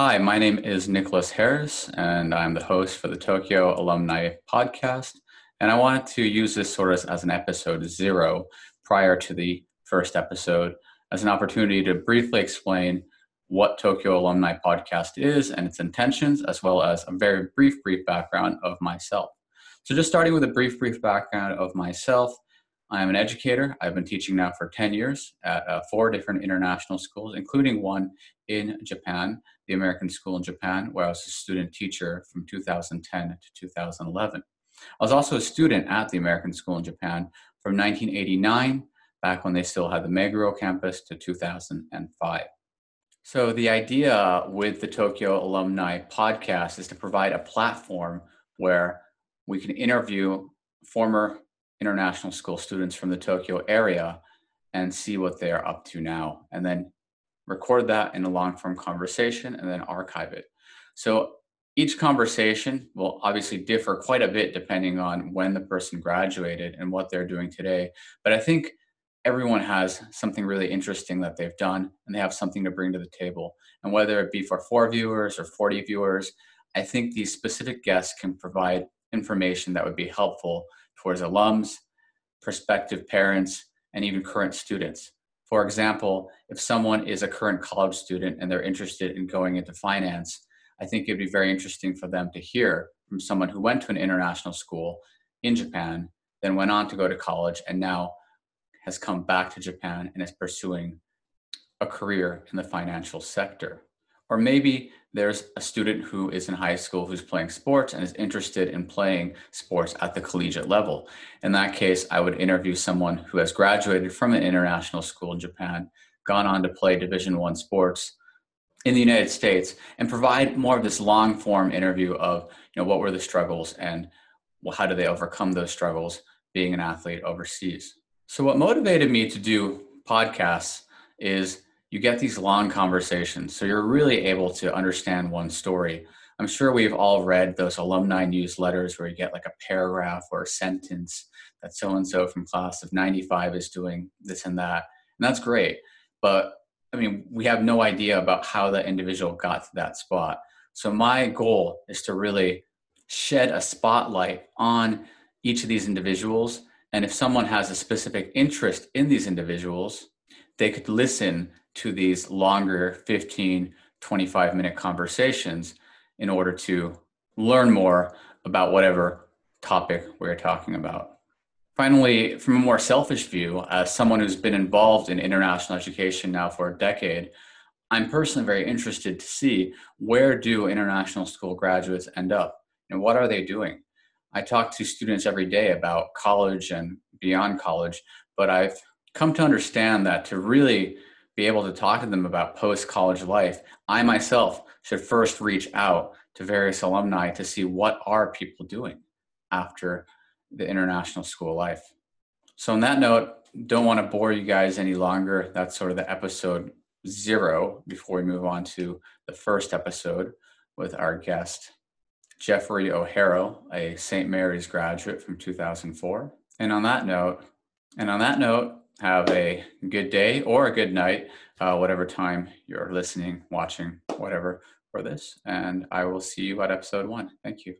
Hi, my name is Nicholas Harris, and I'm the host for the Tokyo Alumni Podcast. And I wanted to use this sort of as an episode zero prior to the first episode as an opportunity to briefly explain what Tokyo Alumni Podcast is and its intentions, as well as a very brief, brief background of myself. So, just starting with a brief, brief background of myself, I am an educator. I've been teaching now for 10 years at uh, four different international schools, including one in Japan, the American School in Japan, where I was a student teacher from 2010 to 2011. I was also a student at the American School in Japan from 1989, back when they still had the Meguro campus, to 2005. So, the idea with the Tokyo Alumni podcast is to provide a platform where we can interview former international school students from the Tokyo area and see what they're up to now, and then record that in a long form conversation and then archive it. So each conversation will obviously differ quite a bit depending on when the person graduated and what they're doing today. But I think everyone has something really interesting that they've done and they have something to bring to the table. And whether it be for four viewers or 40 viewers, I think these specific guests can provide information that would be helpful towards alums, prospective parents, and even current students. For example, if someone is a current college student and they're interested in going into finance, I think it'd be very interesting for them to hear from someone who went to an international school in Japan, then went on to go to college, and now has come back to Japan and is pursuing a career in the financial sector. Or maybe there's a student who is in high school who's playing sports and is interested in playing sports at the collegiate level. In that case, I would interview someone who has graduated from an international school in Japan, gone on to play Division One sports in the United States, and provide more of this long form interview of you know what were the struggles and well, how do they overcome those struggles being an athlete overseas. So what motivated me to do podcasts is you get these long conversations. So you're really able to understand one story. I'm sure we've all read those alumni newsletters where you get like a paragraph or a sentence that so and so from class of 95 is doing this and that. And that's great. But I mean, we have no idea about how that individual got to that spot. So my goal is to really shed a spotlight on each of these individuals. And if someone has a specific interest in these individuals, they could listen to these longer 15, 25 minute conversations in order to learn more about whatever topic we're talking about. Finally, from a more selfish view, as someone who's been involved in international education now for a decade, I'm personally very interested to see where do international school graduates end up and what are they doing? I talk to students every day about college and beyond college, but I've come to understand that to really be able to talk to them about post college life, I myself should first reach out to various alumni to see what are people doing after the international school life. So on that note, don't want to bore you guys any longer. That's sort of the episode zero before we move on to the first episode with our guest, Jeffrey O'Hara, a St. Mary's graduate from 2004. And on that note, and on that note, have a good day or a good night, uh, whatever time you're listening, watching, whatever for this. And I will see you at episode one. Thank you.